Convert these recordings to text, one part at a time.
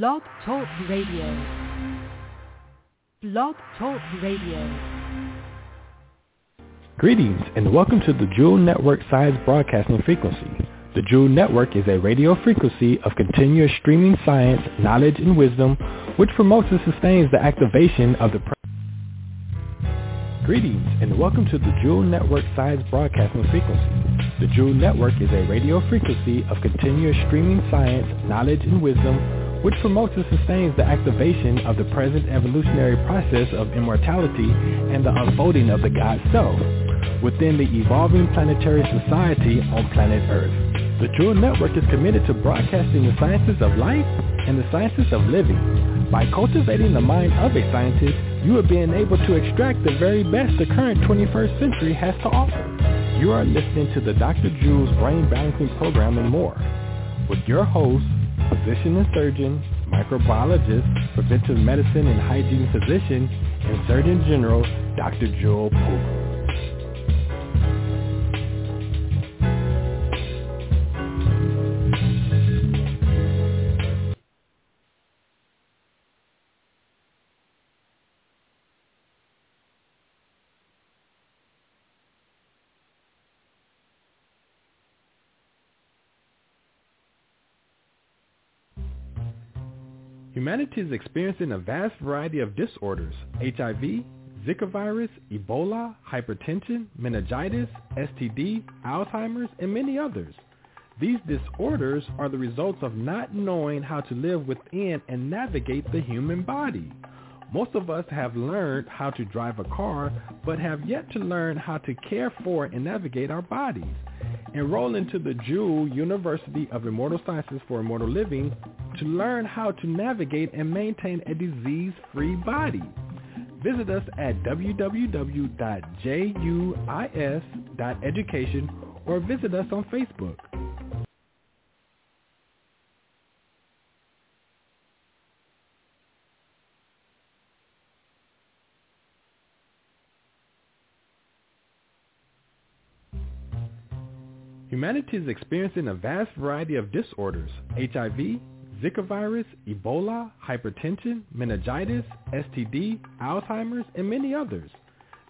Blog Talk Radio. Blog Talk Radio. Greetings and welcome to the Jewel Network Science Broadcasting Frequency. The Jewel Network is a radio frequency of continuous streaming science, knowledge, and wisdom, which promotes and sustains the activation of the pre- Greetings and welcome to the Jewel Network Science Broadcasting Frequency. The Jewel Network is a radio frequency of continuous streaming science, knowledge, and wisdom, which promotes and sustains the activation of the present evolutionary process of immortality and the unfolding of the God Self within the evolving planetary society on planet Earth. The Jewel Network is committed to broadcasting the sciences of life and the sciences of living. By cultivating the mind of a scientist, you are being able to extract the very best the current 21st century has to offer. You are listening to the Dr. Jewel's Brain Balancing Program and more with your host, physician and surgeon, microbiologist, preventive medicine and hygiene physician, and Surgeon General, Dr. Jewel Pook. Humanity is experiencing a vast variety of disorders, HIV, Zika virus, Ebola, hypertension, meningitis, STD, Alzheimer's, and many others. These disorders are the results of not knowing how to live within and navigate the human body. Most of us have learned how to drive a car, but have yet to learn how to care for and navigate our bodies. Enroll into the Jewel University of Immortal Sciences for Immortal Living to learn how to navigate and maintain a disease-free body. Visit us at www.juis.education or visit us on Facebook. Humanity is experiencing a vast variety of disorders, HIV, Zika virus, Ebola, hypertension, meningitis, STD, Alzheimer's, and many others.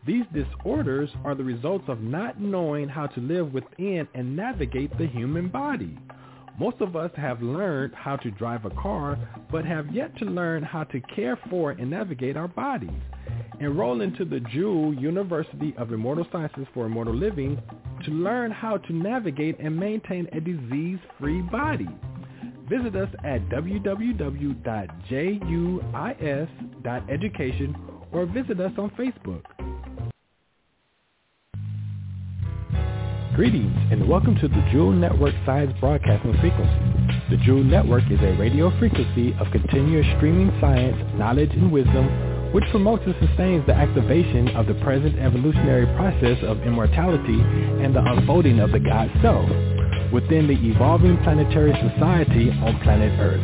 These disorders are the results of not knowing how to live within and navigate the human body. Most of us have learned how to drive a car, but have yet to learn how to care for and navigate our bodies. Enroll into the Jewel University of Immortal Sciences for Immortal Living to learn how to navigate and maintain a disease-free body. Visit us at www.juis.education or visit us on Facebook. Greetings and welcome to the Jewel Network Science Broadcasting Frequency. The Jewel Network is a radio frequency of continuous streaming science, knowledge, and wisdom which promotes and sustains the activation of the present evolutionary process of immortality and the unfolding of the God Self within the evolving planetary society on planet Earth.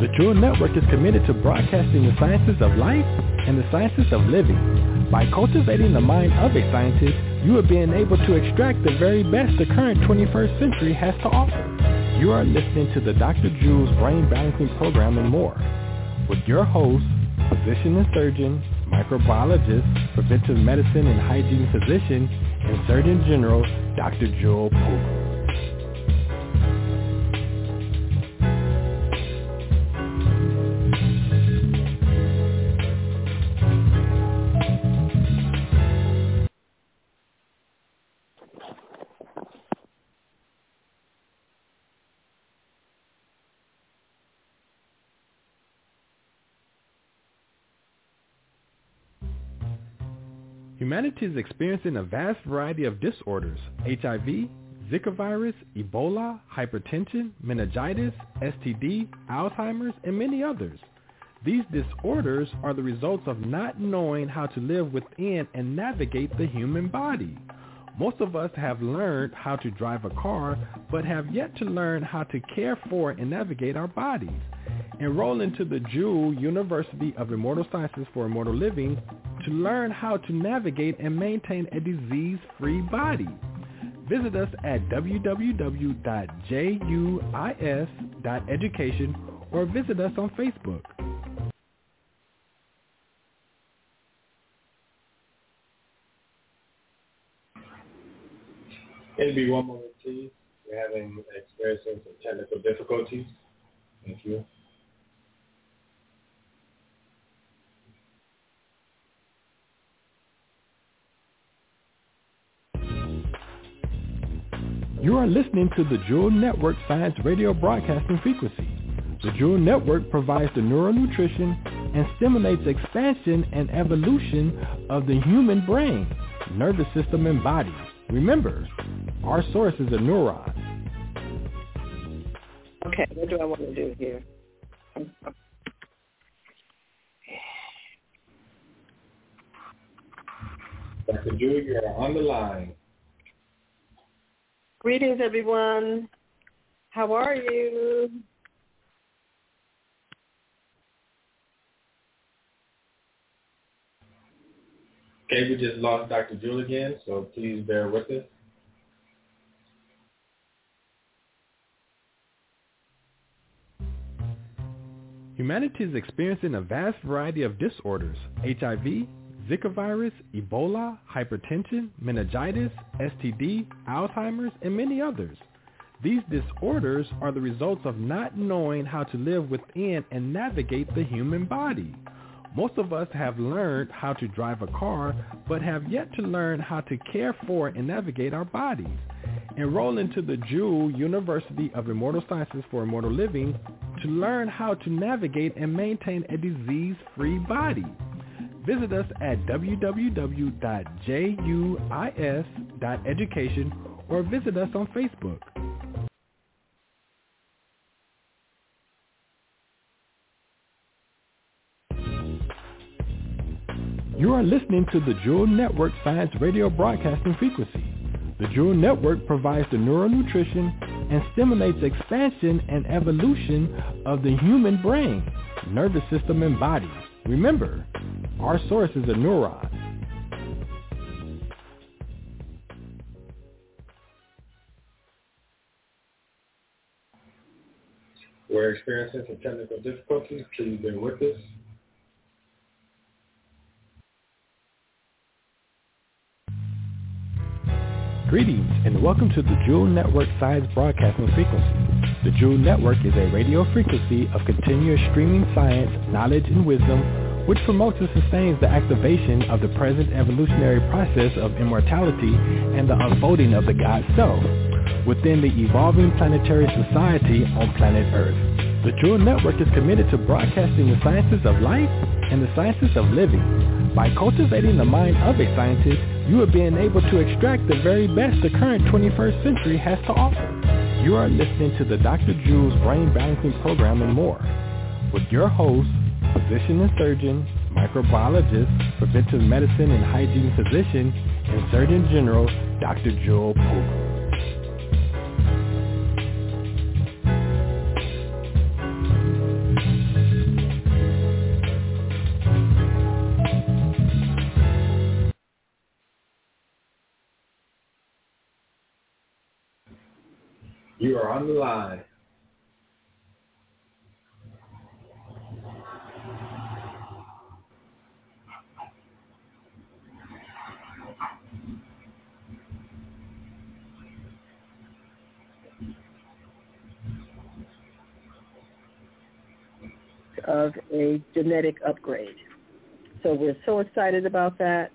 The Jewel Network is committed to broadcasting the sciences of life and the sciences of living. By cultivating the mind of a scientist, you are being able to extract the very best the current 21st century has to offer. You are listening to the Dr. Jewel's Brain Balancing Program and more with your host, physician and surgeon, microbiologist, preventive medicine and hygiene physician, and Surgeon General, Dr. Jewel Pook. Humanity is experiencing a vast variety of disorders, HIV, Zika virus, Ebola, hypertension, meningitis, STD, Alzheimer's, and many others. These disorders are the results of not knowing how to live within and navigate the human body. Most of us have learned how to drive a car, but have yet to learn how to care for and navigate our bodies. Enroll into the Jewel University of Immortal Sciences for Immortal Living to learn how to navigate and maintain a disease-free body. Visit us at www.juis.education or visit us on Facebook. It'll be one moment, please. We're having experiencing some technical difficulties. Thank you. You are listening to the Jewel Network Science Radio Broadcasting Frequency. The Jewel Network provides the neural nutrition and stimulates expansion and evolution of the human brain, nervous system, and body. Remember, our source is a neuron. Okay, what do I want to do here? Dr. Jewel, you are on the line. Greetings, everyone. How are you? Okay, we just lost Dr. Jewel again, so please bear with us. Humanity is experiencing a vast variety of disorders, HIV, Zika virus, Ebola, hypertension, meningitis, STD, Alzheimer's, and many others. These disorders are the results of not knowing how to live within and navigate the human body. Most of us have learned how to drive a car, but have yet to learn how to care for and navigate our bodies. Enroll into the Jewel University of Immortal Sciences for Immortal Living to learn how to navigate and maintain a disease-free body. Visit us at www.juis.education or visit us on Facebook. You are listening to the Jewel Network Science Radio Broadcasting Frequency. The Jewel Network provides the neural nutrition and stimulates expansion and evolution of the human brain, nervous system, and body. Remember, our source is a neuron. We're experiencing some technical difficulties. Please bear with us. Greetings and welcome to the Jewel Network Science Broadcasting Frequency. The Jewel Network is a radio frequency of continuous streaming science, knowledge, and wisdom which promotes and sustains the activation of the present evolutionary process of immortality and the unfolding of the God Self within the evolving planetary society on planet Earth. The Jewel Network is committed to broadcasting the sciences of life and the sciences of living. By cultivating the mind of a scientist, you are being able to extract the very best the current 21st century has to offer. You are listening to the Dr. Jewel's Brain Balancing Program and more with your host, physician and surgeon, microbiologist, preventive medicine and hygiene physician, and Surgeon General, Dr. Jewel Pookrum. You are on the line. Of a genetic upgrade. So we're so excited about that,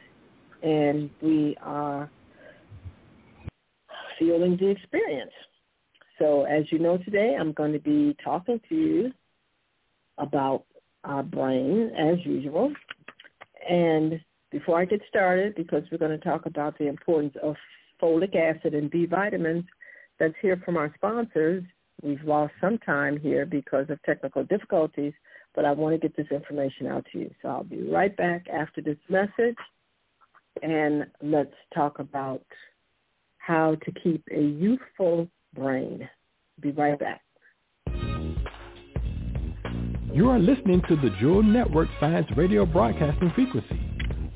and we are feeling the experience. So as you know today, I'm going to be talking to you about our brain as usual. And before I get started, because we're going to talk about the importance of folic acid and B vitamins, let's hear from our sponsors. We've lost some time here because of technical difficulties, but I want to get this information out to you. So I'll be right back after this message, and let's talk about how to keep a youthful brain. Be right back. You are listening to the Jewel Network Science Radio Broadcasting Frequency.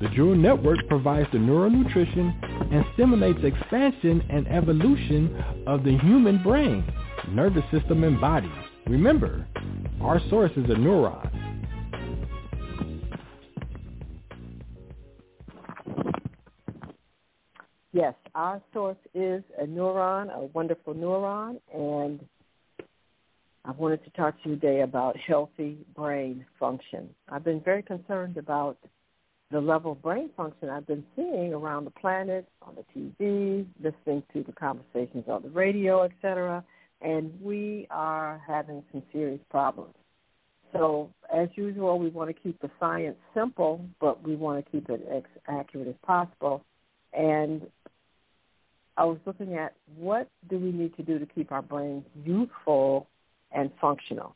The Jewel Network provides the neural nutrition and stimulates expansion and evolution of the human brain, nervous system, and body. Remember, Our source is a neuron. Yes, our source is a neuron, a wonderful neuron, and I wanted to talk to you today about healthy brain function. I've been very concerned about the level of brain function I've been seeing around the planet, on the TV, listening to the conversations on the radio, etc., and we are having some serious problems. So, as usual, we want to keep the science simple, but we want to keep it as accurate as possible. And I was looking at what do we need to do to keep our brains youthful and functional.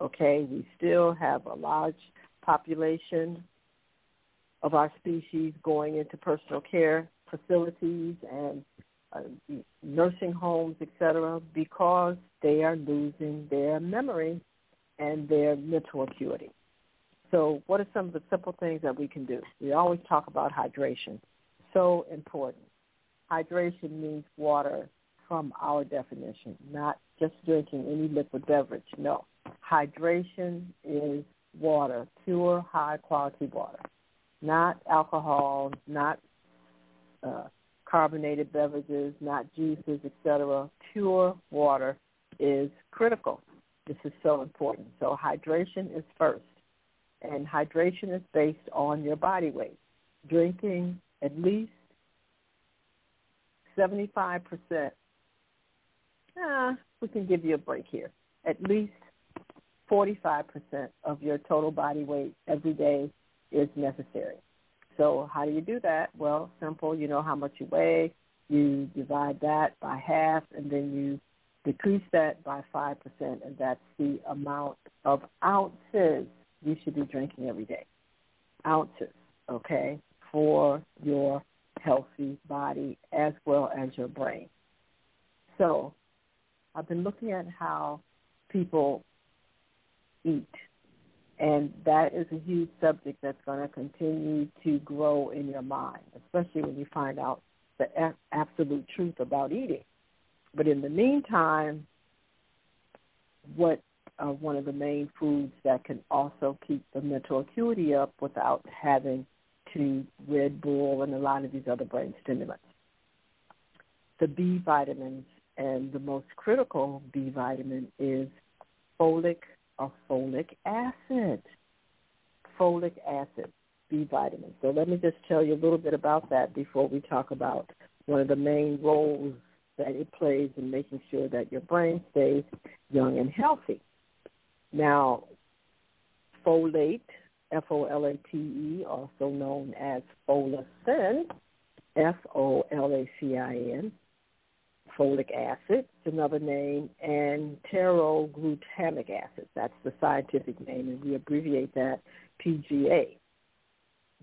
Okay, we still have a large population of our species going into personal care facilities and uh, nursing homes, etc., because they are losing their memory and their mental acuity. So what are some of the simple things that we can do? We always talk about hydration. So important. Hydration means water from our definition, not just drinking any liquid beverage. No. Hydration is water, pure, high-quality water, not alcohol, not uh, carbonated beverages, not juices, etc. Pure water is critical. This is so important. So hydration is first. And hydration is based on your body weight. Drinking at least 75% ah, we can give you a break here. At least 45% of your total body weight every day is necessary. So how do you do that? Well, simple. You know how much you weigh. You divide that by half, and then you decrease that by 5%, and that's the amount of ounces you should be drinking every day. Ounces, okay, for your healthy body as well as your brain. So I've been looking at how people eat, and that is a huge subject that's going to continue to grow in your mind, especially when you find out the absolute truth about eating. But in the meantime, what are one of the main foods that can also keep the mental acuity up without having to Red Bull and a lot of these other brain stimulants? The B vitamins and the most critical B vitamin is folic or folic acid. Folic acid, B vitamin. So let me just tell you a little bit about that before we talk about one of the main roles that it plays in making sure that your brain stays young and healthy. Now, folate, F-O-L-A-T-E, also known as folacin, F-O-L-A-C-I-N, folic acid, it's another name, and pteroglutamic acid. That's the scientific name, and we abbreviate that PGA.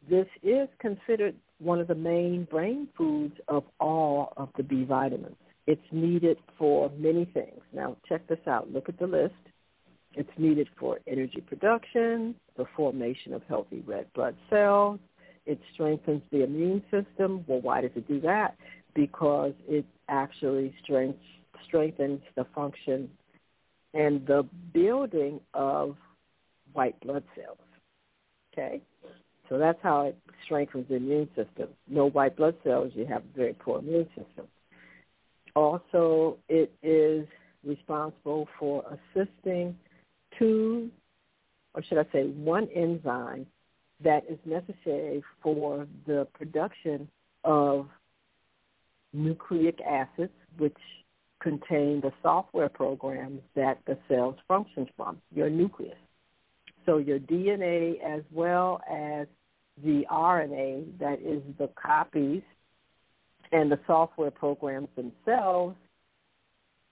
This is considered one of the main brain foods of all of the B vitamins. It's needed for many things. Now, check this out. Look at the list. It's needed for energy production, the formation of healthy red blood cells. It strengthens the immune system. Well, why does it do that? Because it actually strength, strengthens the function and the building of white blood cells. Okay? So that's how it strengthens the immune system. No white blood cells, you have a very poor immune system. Also, it is responsible for assisting two, or should I say one enzyme that is necessary for the production of nucleic acids, which contain the software programs that the cells functions from, your nucleus. So your DNA as well as the RNA, that is the copies, and the software programs themselves,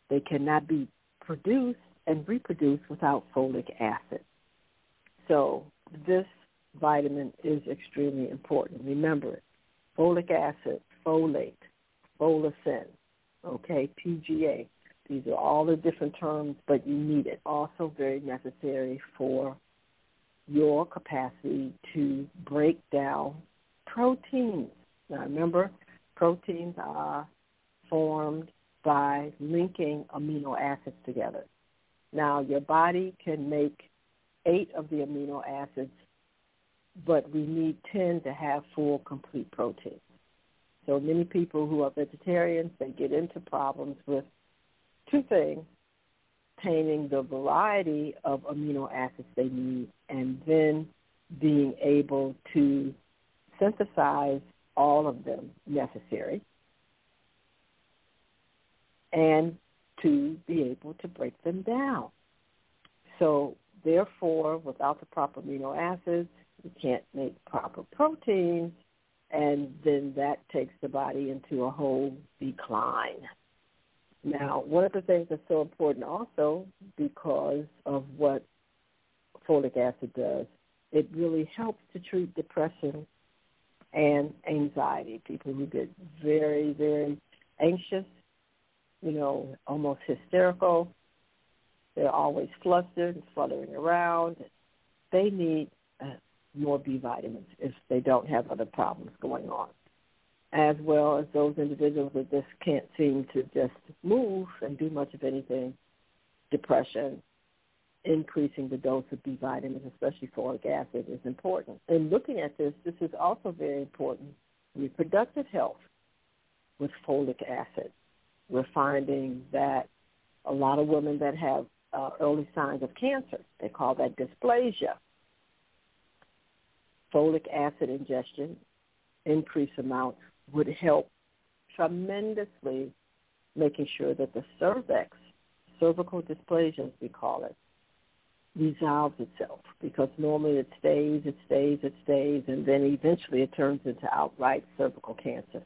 they cannot be produced and reproduced without folic acid. So this vitamin is extremely important. Remember it. Folic acid, folate, folacin, okay, PGA. These are all the different terms, but you need it. Also very necessary for your capacity to break down proteins. Now remember, proteins are formed by linking amino acids together. Now, your body can make eight of the amino acids, but we need 10 to have full, complete protein. So many people who are vegetarians, they get into problems with two things, obtaining the variety of amino acids they need and then being able to synthesize all of them necessary and to be able to break them down. So therefore, without the proper amino acids, you can't make proper proteins, and then that takes the body into a whole decline. Now, one of the things that's so important also because of what folic acid does, it really helps to treat depression and anxiety. People who get very, very anxious, you know, almost hysterical. They're always flustered and fluttering around. They need more B vitamins if they don't have other problems going on, as well as those individuals that just can't seem to just move and do much of anything. Depression, increasing the dose of B vitamins, especially folic acid, is important. And looking at this, this is also very important. Reproductive health with folic acid. We're finding that a lot of women that have uh, early signs of cancer, they call that dysplasia. Folic acid ingestion, increased amounts, would help tremendously making sure that the cervix, cervical dysplasia as we call it, resolves itself because normally it stays, it stays, it stays, and then eventually it turns into outright cervical cancer.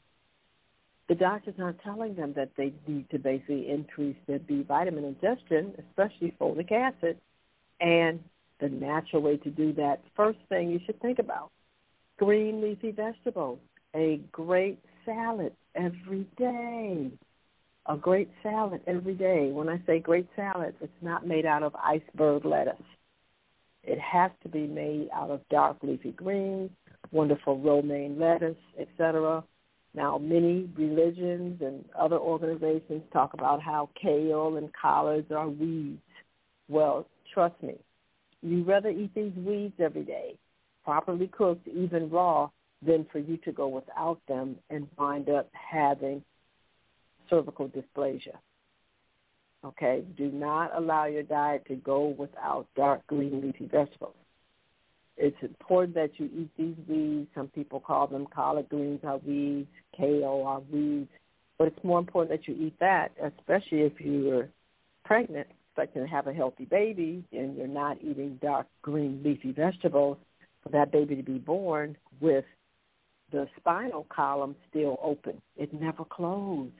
The doctors aren't telling them that they need to basically increase their B vitamin ingestion, especially folic acid, and the natural way to do that, first thing you should think about, green leafy vegetables, a great salad every day a great salad every day. When I say great salad, it's not made out of iceberg lettuce. It has to be made out of dark leafy greens, wonderful romaine lettuce, etc. Now, many religions and other organizations talk about how kale and collards are weeds. Well, trust me, you rather eat these weeds every day, properly cooked, even raw, than for you to go without them and wind up having cervical dysplasia. Okay, do not allow your diet to go without dark green leafy vegetables. It's important that you eat these weeds. Some people call them collard greens are weeds, kale are weeds, but it's more important that you eat that, especially if you're pregnant, expecting to have a healthy baby, and you're not eating dark green leafy vegetables for that baby to be born with the spinal column still open. It never closed.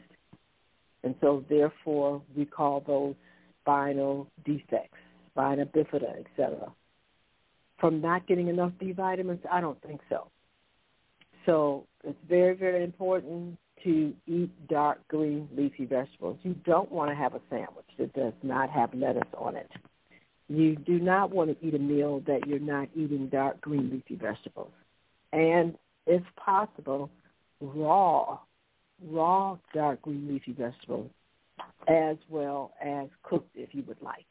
And so therefore we call those spinal defects, spina bifida, etc. From not getting enough B vitamins, I don't think so. So it's very, very important to eat dark green leafy vegetables. You don't want to have a sandwich that does not have lettuce on it. You do not want to eat a meal that you're not eating dark green leafy vegetables. And if possible, raw raw dark green leafy vegetables as well as cooked if you would like.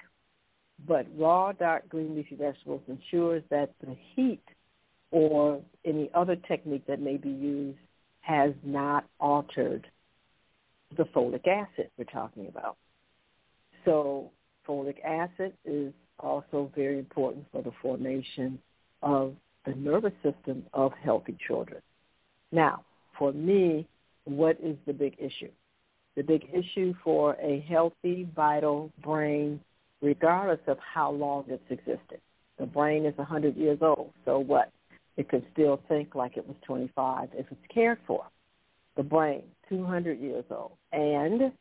But raw dark green leafy vegetables ensures that the heat or any other technique that may be used has not altered the folic acid we're talking about. So folic acid is also very important for the formation of the nervous system of healthy children. Now, for me, what is the big issue? The big issue for a healthy, vital brain, regardless of how long it's existed. The brain is 100 years old, so what? It could still think like it was 25 if it's cared for. The brain, 200 years old. And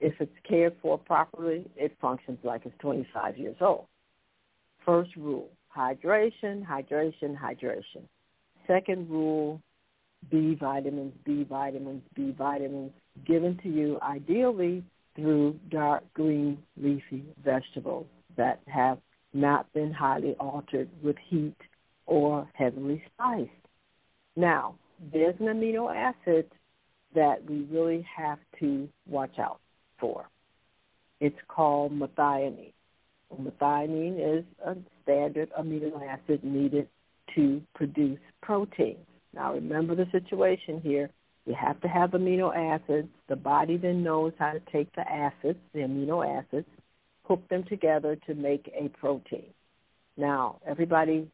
if it's cared for properly, it functions like it's 25 years old. First rule, hydration, hydration, hydration. Second rule, B vitamins, B vitamins, B vitamins given to you ideally through dark green leafy vegetables that have not been highly altered with heat or heavily spiced. Now, there's an amino acid that we really have to watch out for. It's called methionine. Methionine is a standard amino acid needed to produce protein. Now remember the situation here. You have to have amino acids. The body then knows how to take the acids, the amino acids, hook them together to make a protein. Now, everybody,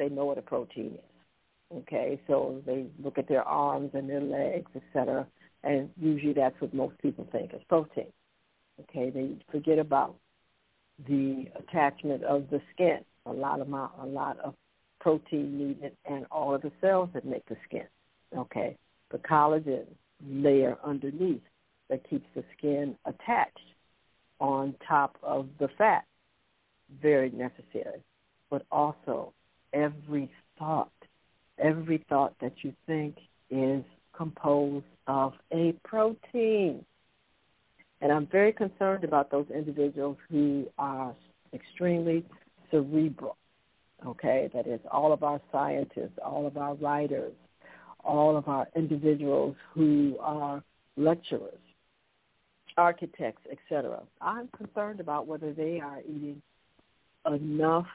they know what a protein is. Okay, so they look at their arms and their legs, etc., and usually that's what most people think is protein. Okay, they forget about the attachment of the skin. A lot of my, a lot of protein needed, and all of the cells that make the skin. Okay, the collagen layer underneath that keeps the skin attached on top of the fat, very necessary. But also, every thought, every thought that you think is composed of a protein. And I'm very concerned about those individuals who are extremely cerebral. Okay, that is all of our scientists, all of our writers, all of our individuals who are lecturers, architects, etc. I'm concerned about whether they are eating enough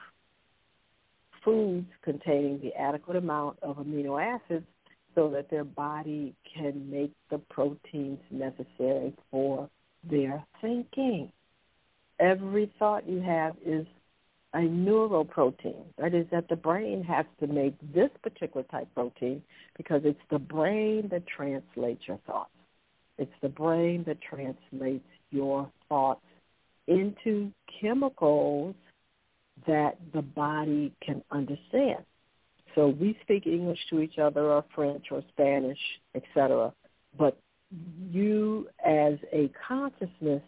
foods containing the adequate amount of amino acids so that their body can make the proteins necessary for their thinking. Every thought you have is a neuroprotein. That is that the brain has to make this particular type protein because it's the brain that translates your thoughts. It's the brain that translates your thoughts into chemicals that the body can understand. So we speak English to each other or French or Spanish, etc. But you as a consciousness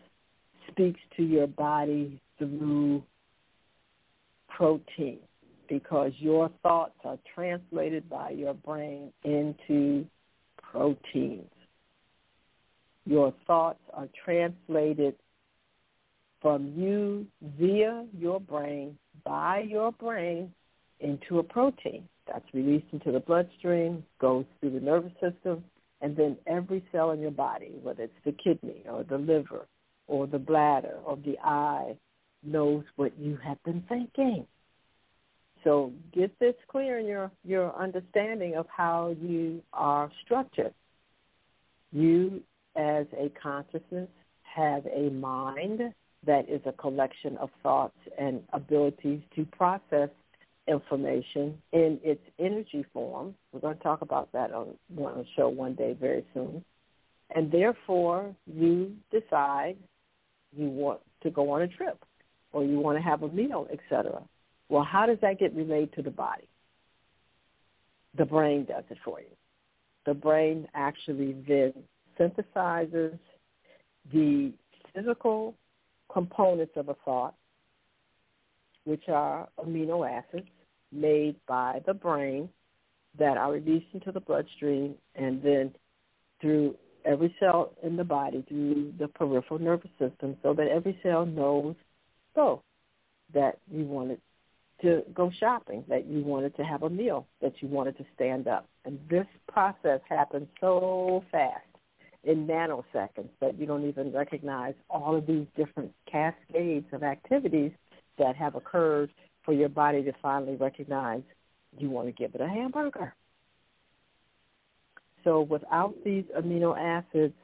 speaks to your body through protein because your thoughts are translated by your brain into proteins. Your thoughts are translated from you via your brain, by your brain, into a protein. That's released into the bloodstream, goes through the nervous system, and then every cell in your body, whether it's the kidney or the liver or the bladder or the eye, knows what you have been thinking. So get this clear in your, your understanding of how you are structured. You as a consciousness have a mind that is a collection of thoughts and abilities to process information in its energy form. We're going to talk about that on, a show one day very soon. And therefore, you decide you want to go on a trip or you want to have a meal, etc. Well, how does that get relayed to the body? The brain does it for you. The brain actually then synthesizes the physical components of a thought, which are amino acids made by the brain that are released into the bloodstream and then through every cell in the body through the peripheral nervous system so that every cell knows, oh, that you wanted to go shopping, that you wanted to have a meal, that you wanted to stand up. And this process happens so fast in nanoseconds that you don't even recognize all of these different cascades of activities that have occurred for your body to finally recognize you want to give it a hamburger. So without these amino acids,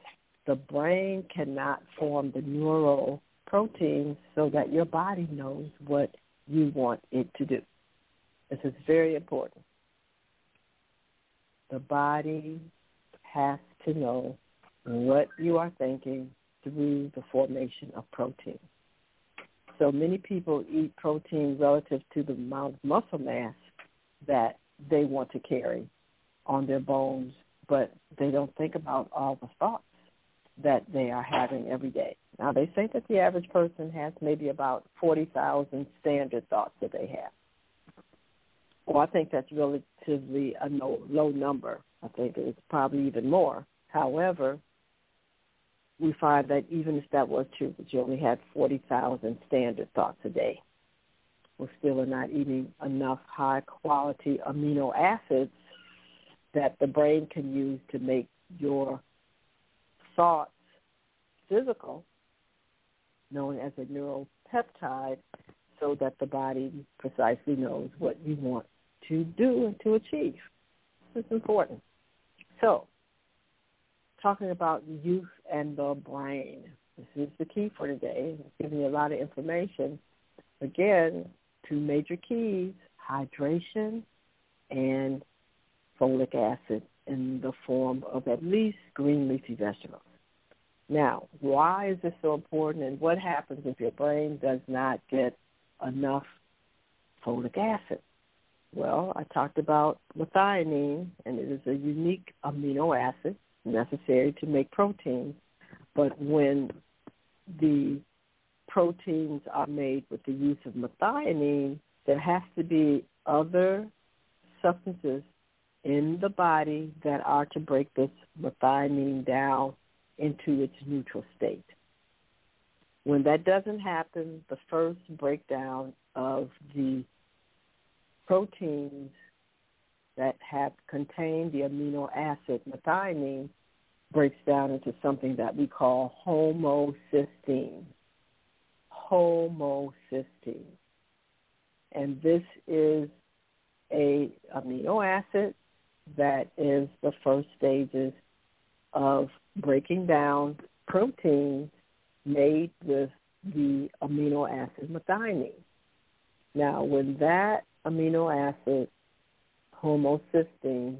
the brain cannot form the neural proteins so that your body knows what you want it to do. This is very important. The body has to know what you are thinking through the formation of protein. So many people eat protein relative to the amount of muscle mass that they want to carry on their bones, but they don't think about all the thoughts that they are having every day. Now they say that the average person has maybe about 40,000 standard thoughts that they have. Well, I think that's relatively a low, low number. I think it's probably even more. However, we find that even if that was true, that you only had 40,000 standard thoughts a day, We're still not eating enough high-quality amino acids that the brain can use to make your thoughts physical, known as a neural peptide so that the body precisely knows what you want to do and to achieve. It's important. So, talking about youth and the brain. This is the key for today. I'm giving you a lot of information. Again, two major keys, hydration and folic acid in the form of at least green leafy vegetables. Now, why is this so important and what happens if your brain does not get enough folic acid? Well, I talked about methionine, and it is a unique amino acid necessary to make proteins. But when the proteins are made with the use of methionine, there has to be other substances in the body that are to break this methionine down into its neutral state. When that doesn't happen, the first breakdown of the proteins that have contained the amino acid methionine breaks down into something that we call homocysteine. Homocysteine. And this is a amino acid that is the first stages of breaking down proteins made with the amino acid methionine. Now, when that amino acid, homocysteine,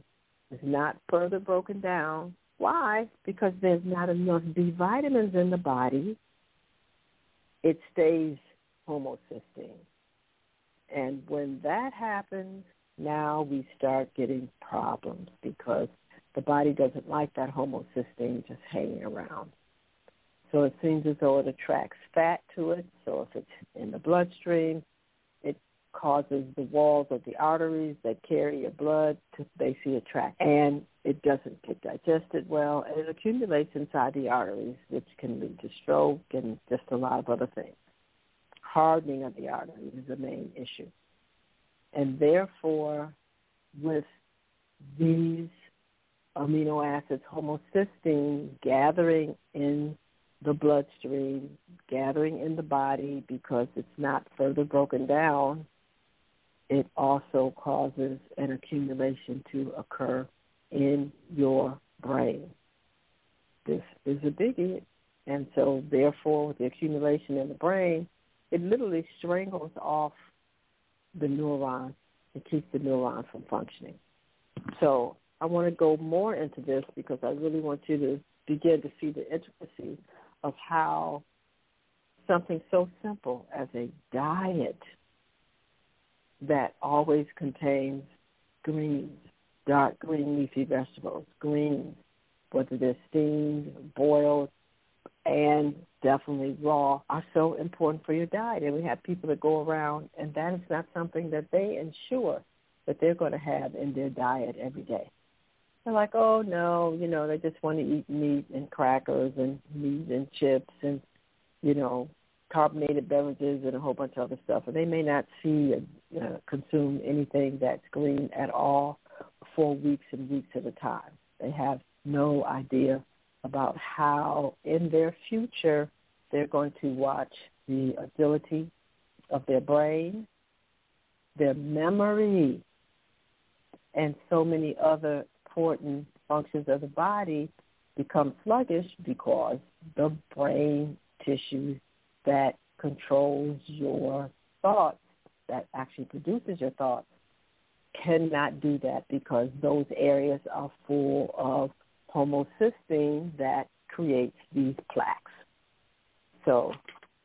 is not further broken down, why? Because there's not enough B vitamins in the body. It stays homocysteine. And when that happens, now we start getting problems because the body doesn't like that homocysteine just hanging around. So it seems as though it attracts fat to it. So if it's in the bloodstream, causes the walls of the arteries that carry your blood to basically attract. And it doesn't get digested well, and it accumulates inside the arteries, which can lead to stroke and just a lot of other things. Hardening of the arteries is the main issue. And therefore, with these amino acids, homocysteine, gathering in the bloodstream, gathering in the body because it's not further broken down, it also causes an accumulation to occur in your brain. This is a biggie. And so therefore, with the accumulation in the brain, it literally strangles off the neuron. It keeps the neuron from functioning. So I want to go more into this because I really want you to begin to see the intricacy of how something so simple as a diet that always contains greens, dark green leafy vegetables, greens, whether they're steamed, boiled, and definitely raw are so important for your diet. And we have people that go around and that is not something that they ensure that they're going to have in their diet every day. They're like, oh no, you know, they just want to eat meat and crackers and meat and chips and, you know, carbonated beverages and a whole bunch of other stuff. And they may not see uh, consume anything that's green at all for weeks and weeks at a time. They have no idea about how in their future they're going to watch the agility of their brain, their memory, and so many other important functions of the body become sluggish because the brain tissue that controls your thoughts, that actually produces your thoughts, cannot do that because those areas are full of homocysteine that creates these plaques. So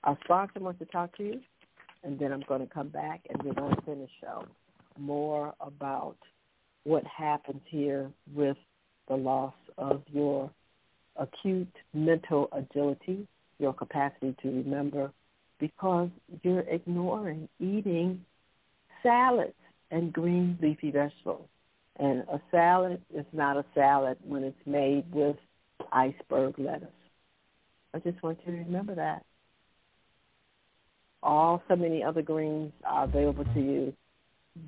our sponsor wants to talk to you, and then I'm going to come back and we're going to finish up more about what happens here with the loss of your acute mental agility, your capacity to remember, because you're ignoring eating salads and green leafy vegetables. And a salad is not a salad when it's made with iceberg lettuce. I just want you to remember that. All so many other greens are available to you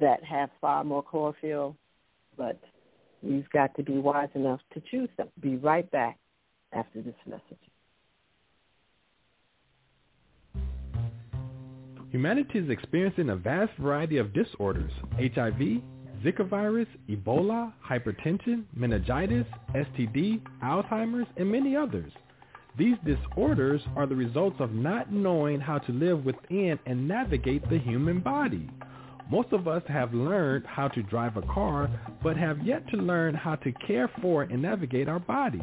that have far more chlorophyll, but you've got to be wise enough to choose them. Be right back after this message. Humanity is experiencing a vast variety of disorders, HIV, Zika virus, Ebola, hypertension, meningitis, STD, Alzheimer's, and many others. These disorders are the results of not knowing how to live within and navigate the human body. Most of us have learned how to drive a car, but have yet to learn how to care for and navigate our bodies.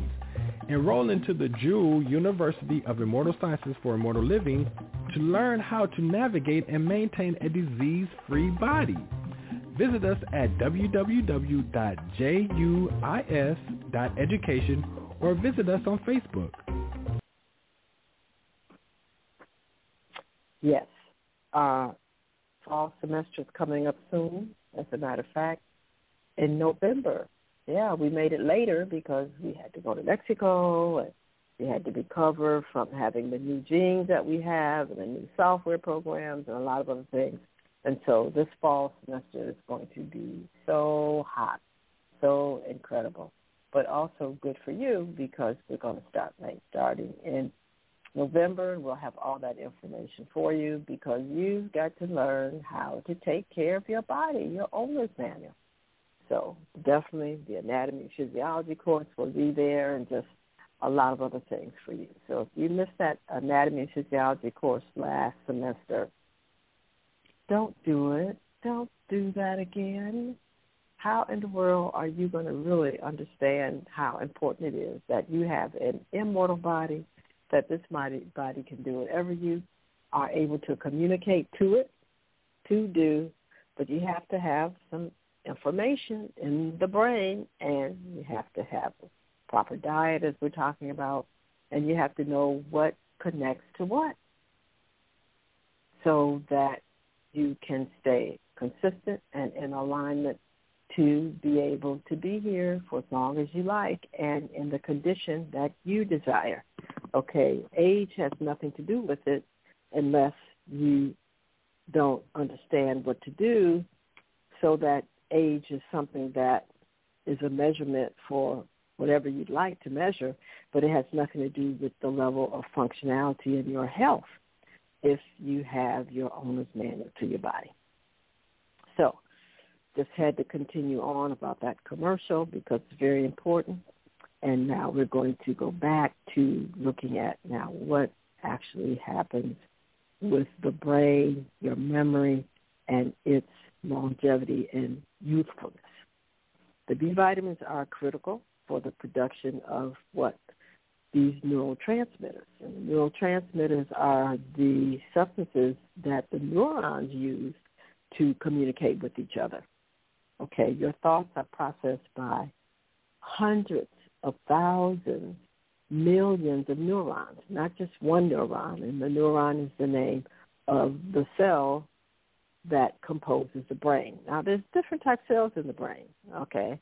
Enroll into the Jewel University of Immortal Sciences for Immortal Living to learn how to navigate and maintain a disease-free body. Visit us at www.juis.education or visit us on Facebook. Yes. Uh, fall semester is coming up soon, as a matter of fact, in November. Yeah, we made it later because we had to go to Mexico and we had to recover from having the new genes that we have and the new software programs and a lot of other things. And so this fall semester is going to be so hot, so incredible, but also good for you because we're going to start like starting in November. And we'll have all that information for you because you've got to learn how to take care of your body, your owner's manual. So definitely the anatomy and physiology course will be there and just a lot of other things for you. So if you missed that anatomy and physiology course last semester, don't do it. Don't do that again. How in the world are you going to really understand how important it is that you have an immortal body that this mighty body can do whatever you are able to communicate to it to do, but you have to have some information in the brain and you have to have proper diet as we're talking about and you have to know what connects to what so that you can stay consistent and in alignment to be able to be here for as long as you like and in the condition that you desire. Okay, age has nothing to do with it unless you don't understand what to do so that age is something that is a measurement for whatever you'd like to measure, but it has nothing to do with the level of functionality in your health if you have your owner's manual to your body. So just had to continue on about that commercial because it's very important. And now we're going to go back to looking at now what actually happens with the brain, your memory, and its longevity and youthfulness. The B vitamins are critical for the production of what? These neurotransmitters. And the neurotransmitters are the substances that the neurons use to communicate with each other. Okay, your thoughts are processed by hundreds of thousands, millions of neurons, not just one neuron. And the neuron is the name of the cell that composes the brain. Now, there's different types of cells in the brain, okay?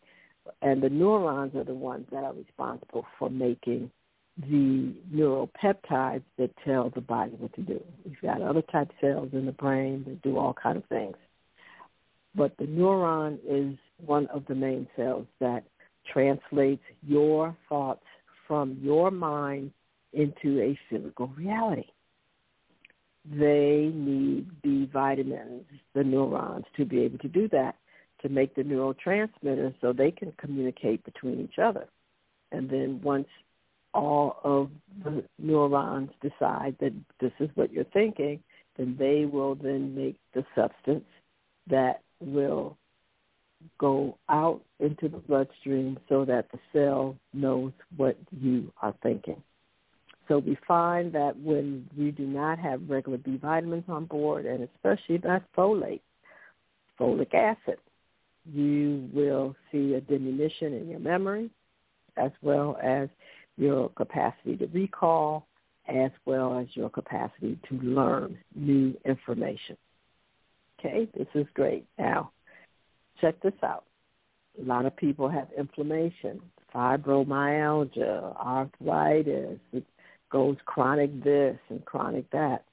And the neurons are the ones that are responsible for making the neuropeptides that tell the body what to do. You've got other type cells in the brain that do all kind of things. But the neuron is one of the main cells that translates your thoughts from your mind into a physical reality. They need B vitamins, the neurons, to be able to do that, to make the neurotransmitters so they can communicate between each other. And then once all of the neurons decide that this is what you're thinking, then they will then make the substance that will go out into the bloodstream so that the cell knows what you are thinking. So we find that when you do not have regular B vitamins on board, and especially that folate, folic acid, you will see a diminution in your memory as well as your capacity to recall as well as your capacity to learn new information. Okay, this is great. Now, check this out. A lot of people have inflammation, fibromyalgia, arthritis. Goes chronic this and chronic that.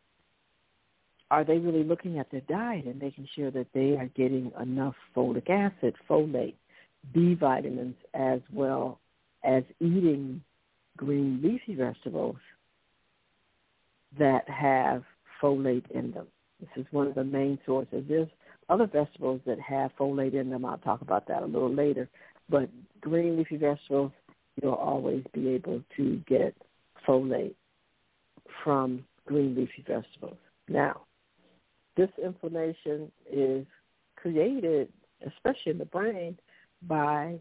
Are they really looking at their diet and making sure that they are getting enough folic acid, folate, B vitamins, as well as eating green leafy vegetables that have folate in them? This is one of the main sources. There's other vegetables that have folate in them. I'll talk about that a little later. But green leafy vegetables, you'll always be able to get folate from green leafy vegetables. Now, this inflammation is created, especially in the brain, by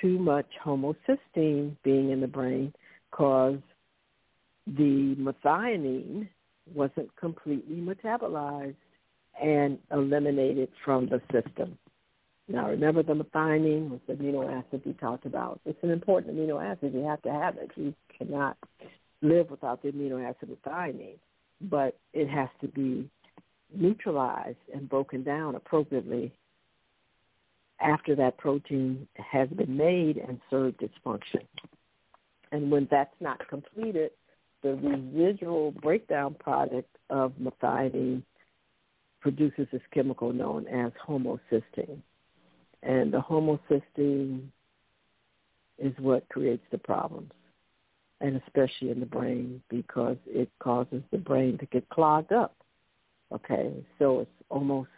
too much homocysteine being in the brain because the methionine wasn't completely metabolized and eliminated from the system. Now remember the methionine was the amino acid we talked about. It's an important amino acid. You have to have it. You cannot live without the amino acid methionine. But it has to be neutralized and broken down appropriately after that protein has been made and served its function. And when that's not completed, the residual breakdown product of methionine produces this chemical known as homocysteine. And the homocysteine is what creates the problems, and especially in the brain because it causes the brain to get clogged up. Okay, so it's almost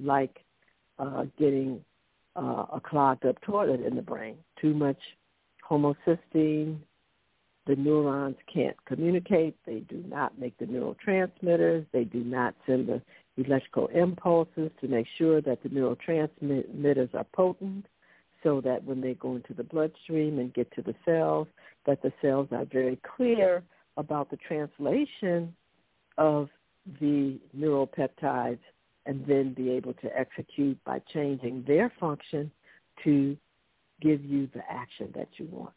like uh, getting uh, a clogged up toilet in the brain. Too much homocysteine, the neurons can't communicate. They do not make the neurotransmitters. They do not send the electrical impulses to make sure that the neurotransmitters are potent so that when they go into the bloodstream and get to the cells, that the cells are very clear about the translation of the neuropeptides and then be able to execute by changing their function to give you the action that you want.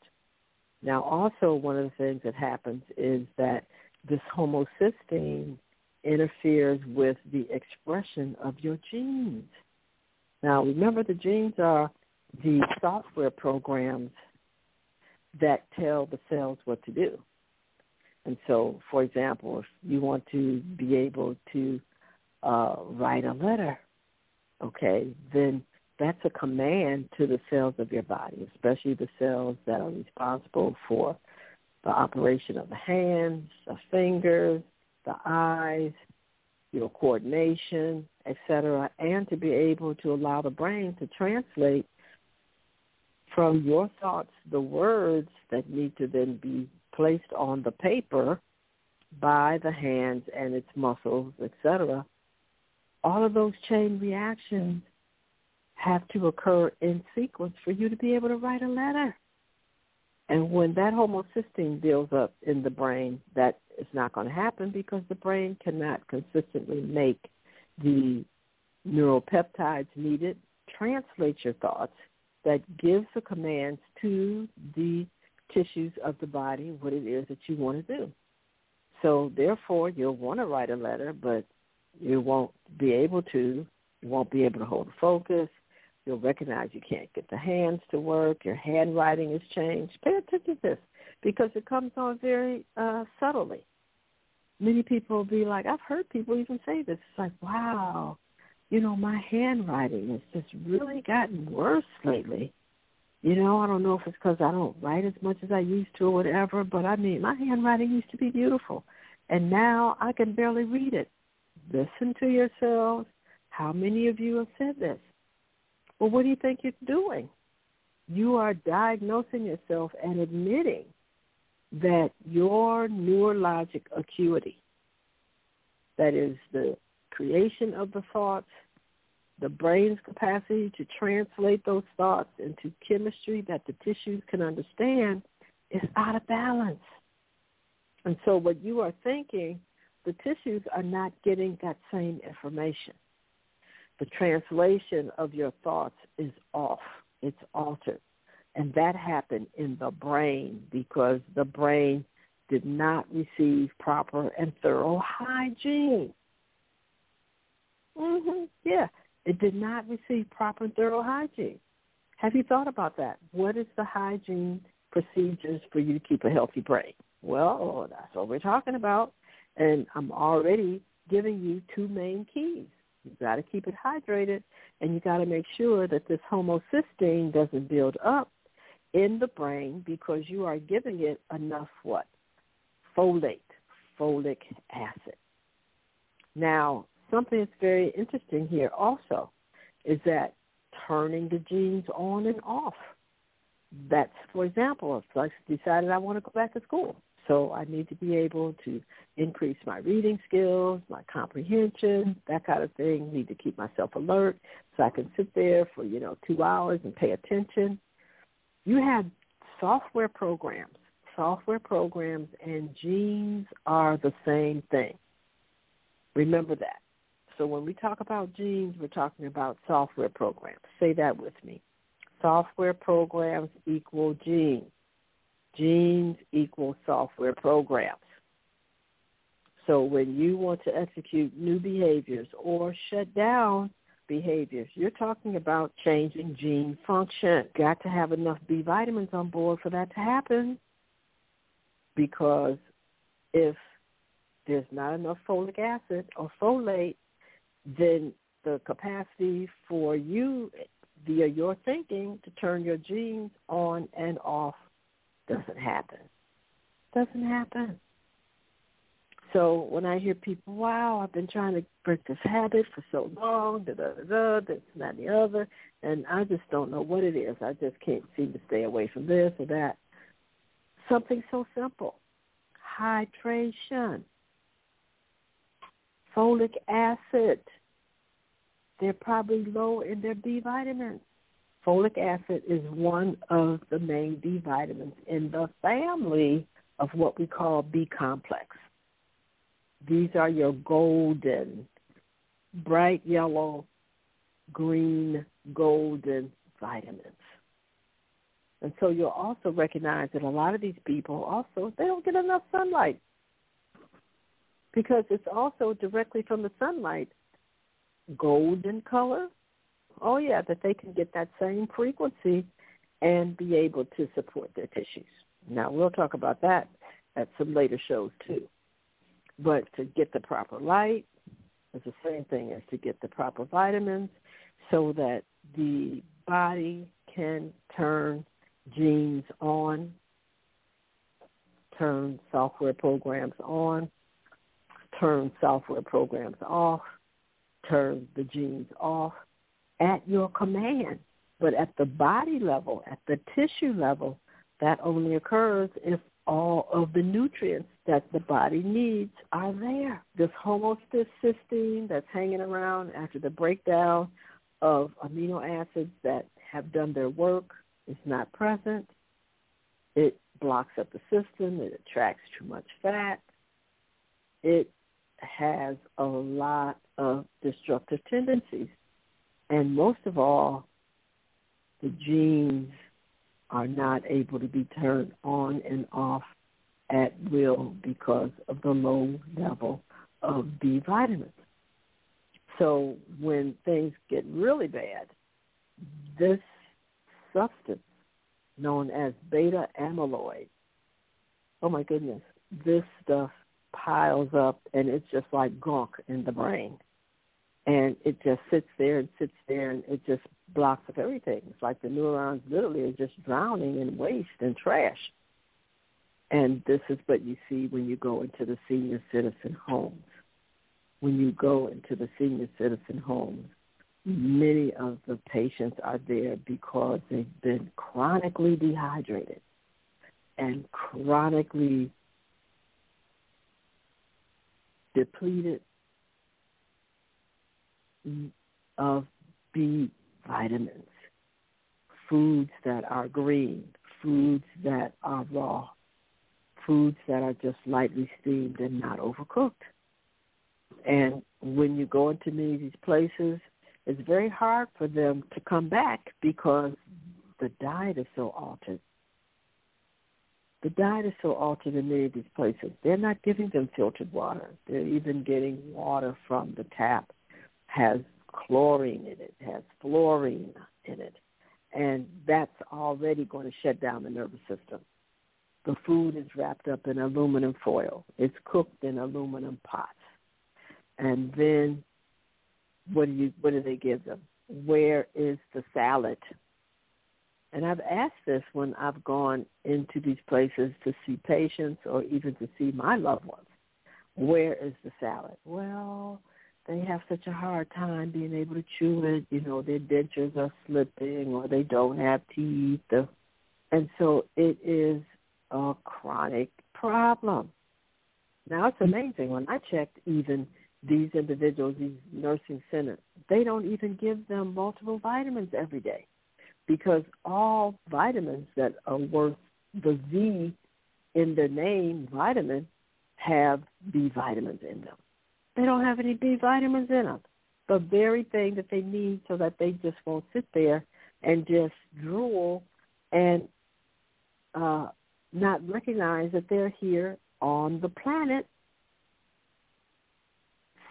Now, also one of the things that happens is that this homocysteine interferes with the expression of your genes. Now, remember the genes are the software programs that tell the cells what to do. And so, for example, if you want to be able to uh, write a letter, okay, then that's a command to the cells of your body, especially the cells that are responsible for the operation of the hands, the fingers, the eyes, your coordination, etc., and to be able to allow the brain to translate from your thoughts the words that need to then be placed on the paper by the hands and its muscles, etc. All of those chain reactions have to occur in sequence for you to be able to write a letter. And when that homocysteine builds up in the brain, that is not going to happen because the brain cannot consistently make the neuropeptides needed, translate your thoughts, that gives the commands to the tissues of the body what it is that you want to do. So therefore, you'll want to write a letter, but you won't be able to. You won't be able to hold focus. You'll recognize you can't get the hands to work. Your handwriting is changed. Pay attention to this because it comes on very uh, subtly. Many people will be like, I've heard people even say this. It's like, wow, you know, my handwriting has just really gotten worse lately. You know, I don't know if it's because I don't write as much as I used to or whatever, but I mean, my handwriting used to be beautiful. And now I can barely read it. Listen to yourselves. How many of you have said this? Well, what do you think you're doing? You are diagnosing yourself and admitting that your neurologic acuity, that is the creation of the thoughts, the brain's capacity to translate those thoughts into chemistry that the tissues can understand, is out of balance. And so what you are thinking, the tissues are not getting that same information the translation of your thoughts is off. It's altered. And that happened in the brain because the brain did not receive proper and thorough hygiene. Mm-hmm. Yeah, it did not receive proper thorough hygiene. Have you thought about that? What is the hygiene procedures for you to keep a healthy brain? Well, that's what we're talking about. And I'm already giving you two main keys. You've got to keep it hydrated, and you got to make sure that this homocysteine doesn't build up in the brain because you are giving it enough what? Folate, folic acid. Now, something that's very interesting here also is that turning the genes on and off. That's, for example, if I decided I want to go back to school, so I need to be able to increase my reading skills, my comprehension, that kind of thing. Need to keep myself alert so I can sit there for, you know, two hours and pay attention. You have software programs. Software programs and genes are the same thing. Remember that. So when we talk about genes, we're talking about software programs. Say that with me. Software programs equal genes. Genes equal software programs. So when you want to execute new behaviors or shut down behaviors, you're talking about changing gene function. Got to have enough B vitamins on board for that to happen because if there's not enough folic acid or folate, then the capacity for you via your thinking to turn your genes on and off doesn't happen. Doesn't happen. So when I hear people, wow, I've been trying to break this habit for so long, da da da da, this and that and the other, and I just don't know what it is. I just can't seem to stay away from this or that. Something so simple. Hydration. Folic acid. They're probably low in their B vitamins folic acid is one of the main B vitamins in the family of what we call B complex. These are your golden, bright yellow, green, golden vitamins. And so you'll also recognize that a lot of these people also, they don't get enough sunlight because it's also directly from the sunlight golden color oh yeah, that they can get that same frequency and be able to support their tissues. Now we'll talk about that at some later shows too. But to get the proper light is the same thing as to get the proper vitamins so that the body can turn genes on, turn software programs on, turn software programs off, turn the genes off, at your command. But at the body level, at the tissue level, that only occurs if all of the nutrients that the body needs are there. This homocysteine that's hanging around after the breakdown of amino acids that have done their work is not present. It blocks up the system. It attracts too much fat. It has a lot of destructive tendencies. And most of all, the genes are not able to be turned on and off at will because of the low level of B vitamins. So when things get really bad, this substance known as beta amyloid, oh my goodness, this stuff piles up and it's just like gunk in the brain and it just sits there and sits there and it just blocks up everything. It's like the neurons literally are just drowning in waste and trash. And this is what you see when you go into the senior citizen homes. When you go into the senior citizen homes, many of the patients are there because they've been chronically dehydrated and chronically depleted of B vitamins, foods that are green, foods that are raw, foods that are just lightly steamed and not overcooked. And when you go into many of these places, it's very hard for them to come back because the diet is so altered. The diet is so altered in many of these places. They're not giving them filtered water. They're even getting water from the tap has chlorine in it, has fluorine in it, and that's already going to shut down the nervous system. The food is wrapped up in aluminum foil. It's cooked in aluminum pots. And then what do you what do they give them? Where is the salad? And I've asked this when I've gone into these places to see patients or even to see my loved ones. Where is the salad? Well, they have such a hard time being able to chew it. You know, their dentures are slipping or they don't have teeth. And so it is a chronic problem. Now it's amazing. When I checked even these individuals, these nursing centers, they don't even give them multiple vitamins every day because all vitamins that are worth the V in the name vitamin have B vitamins in them. They don't have any B vitamins in them. The very thing that they need so that they just won't sit there and just drool and uh, not recognize that they're here on the planet.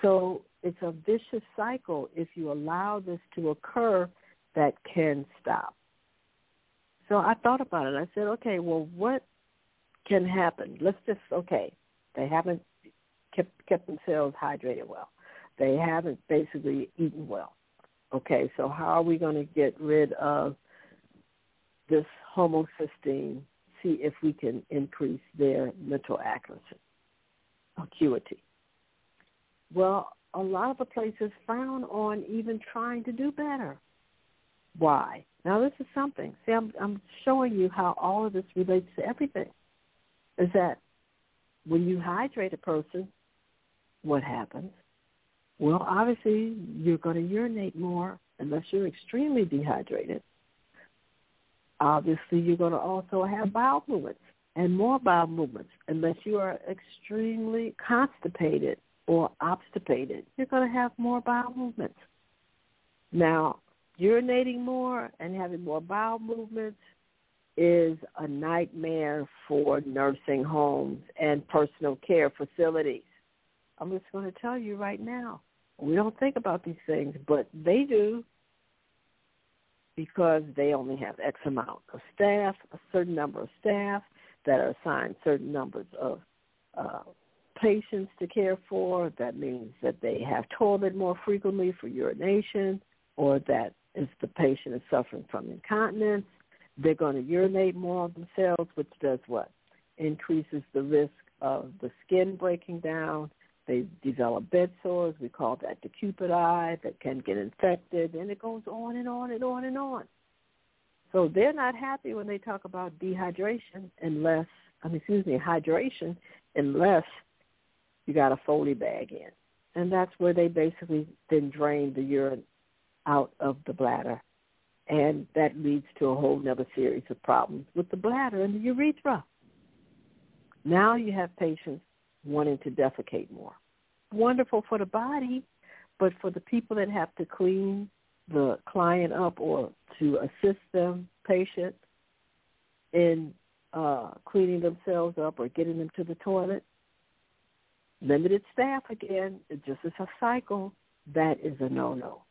So it's a vicious cycle if you allow this to occur that can stop. So I thought about it. I said, okay, well, what can happen? Let's just, okay, they haven't kept, kept themselves hydrated well. They haven't basically eaten well. Okay, so how are we going to get rid of this homocysteine? See if we can increase their mental accuracy, acuity. Well, a lot of the places frown on even trying to do better. Why? Now this is something. See, I'm, I'm showing you how all of this relates to everything. Is that when you hydrate a person, what happens? Well, obviously you're going to urinate more unless you're extremely dehydrated. Obviously you're going to also have bowel movements and more bowel movements unless you are extremely constipated or obstipated. You're going to have more bowel movements. Now, urinating more and having more bowel movements is a nightmare for nursing homes and personal care facilities. I'm just going to tell you right now. We don't think about these things, but they do because they only have X amount of staff, a certain number of staff that are assigned certain numbers of uh, patients to care for. That means that they have toilet more frequently for urination or that if the patient is suffering from incontinence, they're going to urinate more of themselves, which does what? Increases the risk of the skin breaking down. They develop bed sores. We call that decubiti that can get infected, and it goes on and on and on and on. So they're not happy when they talk about dehydration unless, I mean, excuse me, hydration, unless you got a Foley bag in. And that's where they basically then drain the urine out of the bladder. And that leads to a whole other series of problems with the bladder and the urethra. Now you have patients wanting to defecate more. Wonderful for the body, but for the people that have to clean the client up or to assist them, patient, in uh, cleaning themselves up or getting them to the toilet, limited staff again, just is a cycle. That is a no-no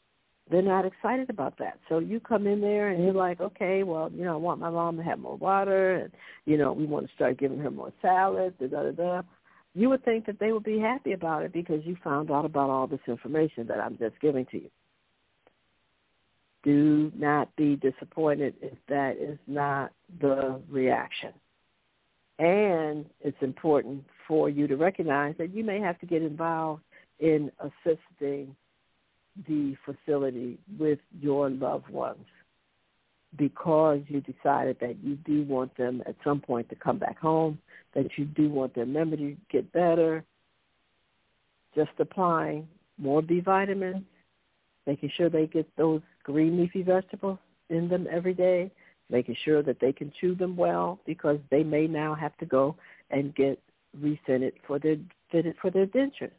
they're not excited about that. So you come in there and you're mm-hmm. like, okay, well, you know, I want my mom to have more water, and you know, we want to start giving her more salad, da da da. da. You would think that they would be happy about it because you found out about all this information that I'm just giving to you. Do not be disappointed if that is not the reaction. And it's important for you to recognize that you may have to get involved in assisting the facility with your loved ones because you decided that you do want them at some point to come back home, that you do want their memory to get better, just applying more B vitamins, making sure they get those green leafy vegetables in them every day, making sure that they can chew them well because they may now have to go and get resented for their fitted for their dentures,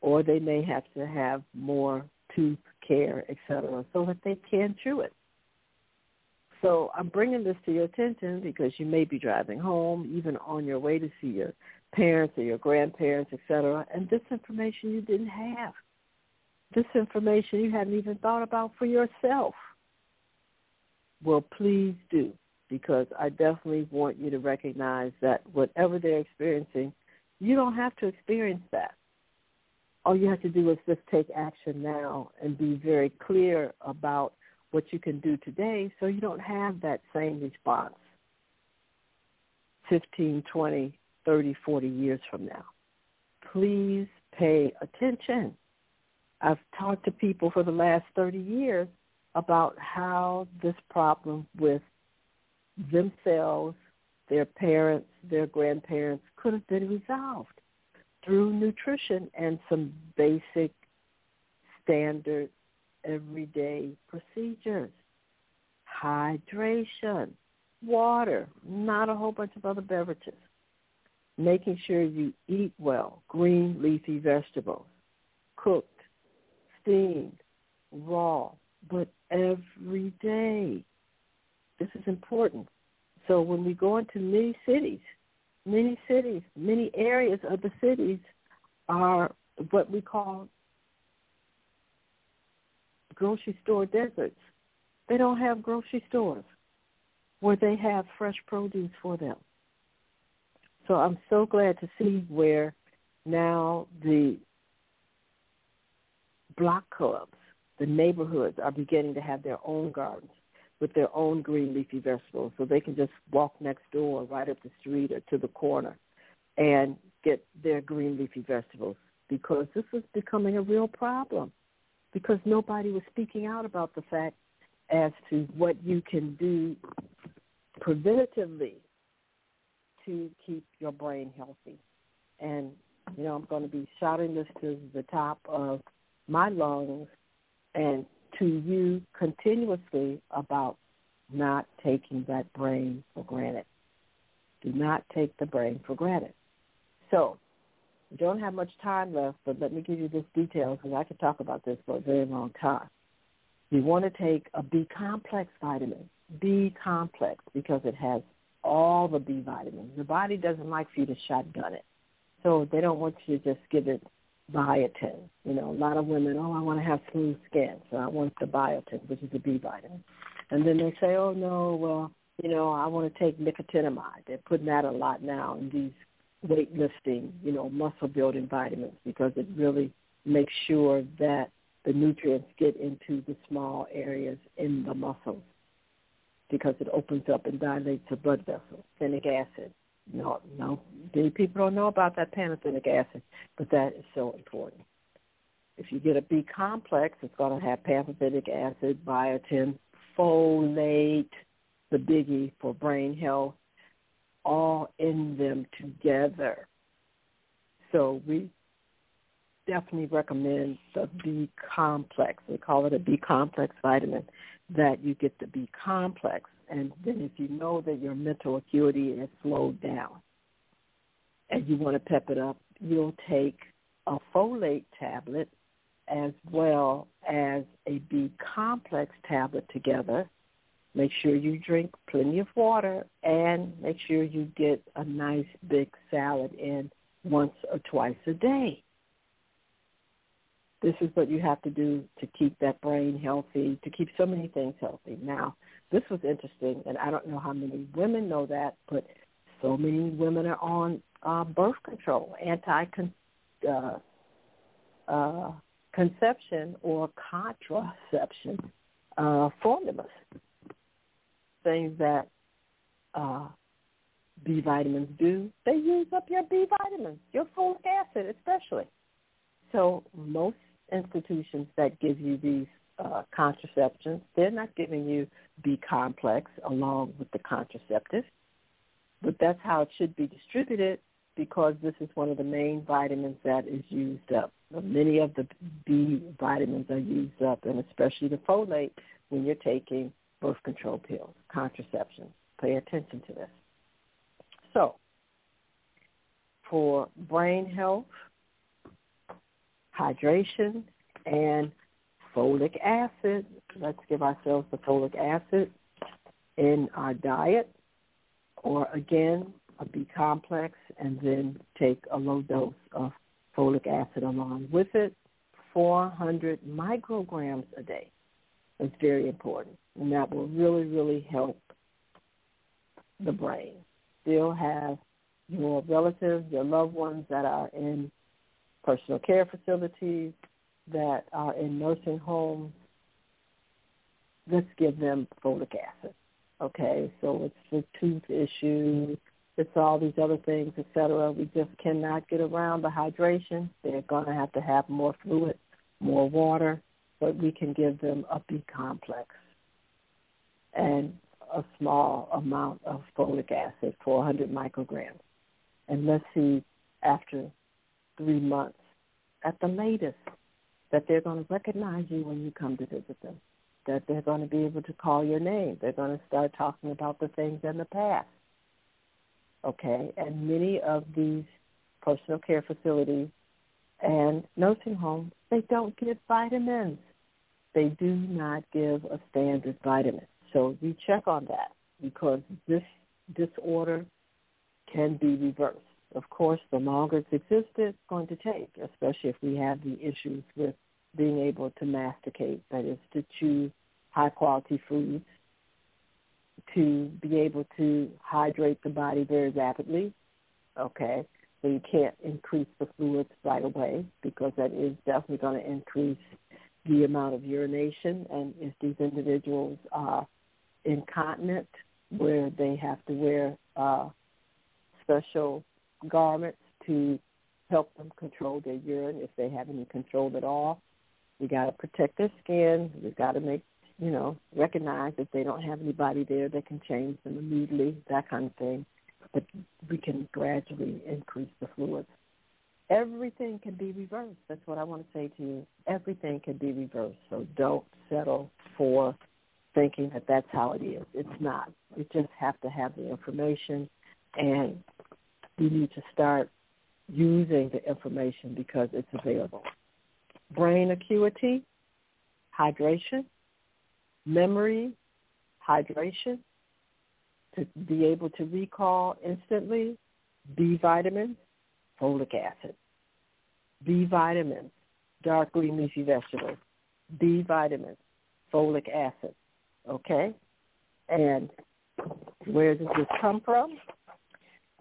or they may have to have more tooth care, etc., so that they can chew it. So I'm bringing this to your attention because you may be driving home, even on your way to see your parents or your grandparents, etc., and this information you didn't have. This information you hadn't even thought about for yourself. Well, please do, because I definitely want you to recognize that whatever they're experiencing, you don't have to experience that all you have to do is just take action now and be very clear about what you can do today so you don't have that same response 15, 20, 30, 40 years from now. Please pay attention. I've talked to people for the last 30 years about how this problem with themselves, their parents, their grandparents could have been resolved through nutrition and some basic standard everyday procedures. Hydration, water, not a whole bunch of other beverages. Making sure you eat well, green leafy vegetables, cooked, steamed, raw, but every day. This is important. So when we go into many cities, many cities, many areas of the cities are what we call grocery store deserts. They don't have grocery stores where they have fresh produce for them. So I'm so glad to see where now the block clubs, the neighborhoods are beginning to have their own gardens with their own green leafy vegetables. So they can just walk next door right up the street or to the corner and get their green leafy vegetables. Because this was becoming a real problem. Because nobody was speaking out about the fact as to what you can do preventatively to keep your brain healthy. And, you know, I'm going to be shouting this to the top of my lungs and to you continuously about not taking that brain for granted. Do not take the brain for granted. So, we don't have much time left, but let me give you this detail because I could talk about this for a very long time. You want to take a B complex vitamin, B complex, because it has all the B vitamins. The body doesn't like for you to shotgun it. So they don't want you to just give it biotin. You know, a lot of women, oh, I want to have smooth skin, so I want the biotin, which is the B vitamin. And then they say, oh, no, well, you know, I want to take nicotinamide. They're putting that a lot now in these weightlifting, you know, muscle building vitamins because it really makes sure that the nutrients get into the small areas in the muscles because it opens up and dilates the blood vessels. Pantothenic acid. No, no, many people don't know about that pantothenic acid, but that is so important. If you get a B complex, it's going to have pantothenic acid, biotin, folate, the biggie for brain health, all in them together. So we definitely recommend the B complex. They call it a B complex vitamin that you get the B complex. And then if you know that your mental acuity is slowed down and you want to pep it up, you'll take a folate tablet as well as a B complex tablet together. Make sure you drink plenty of water and make sure you get a nice big salad in once or twice a day. This is what you have to do to keep that brain healthy, to keep so many things healthy. Now, this was interesting, and I don't know how many women know that, but so many women are on uh, birth control, anti uh, uh, conception or contraception uh, formulas, things that uh, B vitamins do. They use up your B vitamins, your folic acid especially. So most institutions that give you these uh, contraceptions, they're not giving you B complex along with the contraceptive, but that's how it should be distributed because this is one of the main vitamins that is used up. Many of the B vitamins are used up, and especially the folate when you're taking birth control pills, contraception. Pay attention to this. So, for brain health, hydration, and folic acid. Let's give ourselves the folic acid in our diet, or again, a B complex, and then take a low dose of folic acid along with it, 400 micrograms a day. It's very important, and that will really, really help the brain. Still have your relatives, your loved ones that are in personal care facilities, that are in nursing homes, let's give them folic acid. Okay, so it's the tooth issue, it's all these other things, etc. We just cannot get around the hydration. They're going to have to have more fluid more water, but we can give them a B complex and a small amount of folic acid, 400 micrograms. And let's see after three months at the latest that they're going to recognize you when you come to visit them, that they're going to be able to call your name. They're going to start talking about the things in the past. Okay, and many of these personal care facilities and nursing homes, they don't give vitamins. They do not give a standard vitamin. So we check on that because this disorder can be reversed. Of course, the longer it's existed, it's going to take, especially if we have the issues with being able to masticate, that is to chew high quality foods, to be able to hydrate the body very rapidly. Okay, so you can't increase the fluids right away because that is definitely going to increase the amount of urination. And if these individuals are incontinent, where they have to wear uh, special garments to help them control their urine if they have any control at all. We got to protect their skin. We've got to make, you know, recognize that they don't have anybody there that can change them immediately, that kind of thing. But we can gradually increase the fluids. Everything can be reversed. That's what I want to say to you. Everything can be reversed. So don't settle for thinking that that's how it is. It's not. You just have to have the information and we need to start using the information because it's available. Brain acuity, hydration, memory, hydration, to be able to recall instantly, B vitamins, folic acid, B vitamins, dark green leafy vegetables, B vitamins, folic acid, okay? And where does this come from?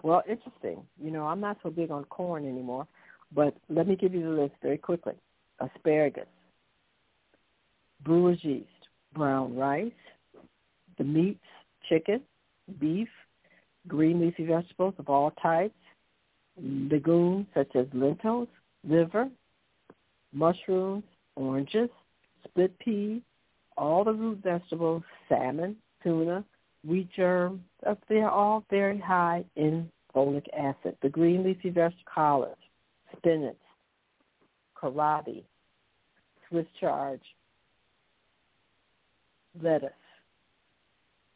Well, interesting. You know, I'm not so big on corn anymore, but let me give you the list very quickly. Asparagus, brewer's yeast, brown rice, the meats, chicken, beef, green leafy vegetables of all types, legumes such as lentils, liver, mushrooms, oranges, split pea, all the root vegetables, salmon, tuna, wheat germ, they're all very high in folic acid. The green leafy vegetable collards, spinach, kohlrabi, Swiss chard, lettuce,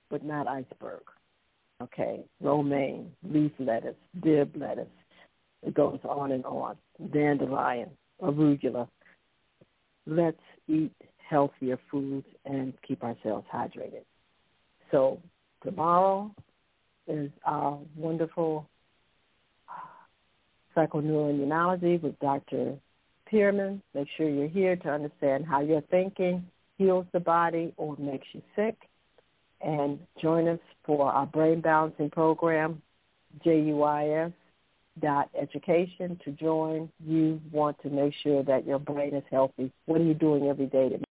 but not iceberg. Okay, romaine, leaf lettuce, Bibb lettuce. It goes on and on. Dandelion, arugula. Let's eat healthier foods and keep ourselves hydrated. So tomorrow is our wonderful uh, psychoneuroimmunology with Dr. Pierman. Make sure you're here to understand how your thinking heals the body or makes you sick. And join us for our brain balancing program, JUIS dot education to join. You want to make sure that your brain is healthy. What are you doing every day to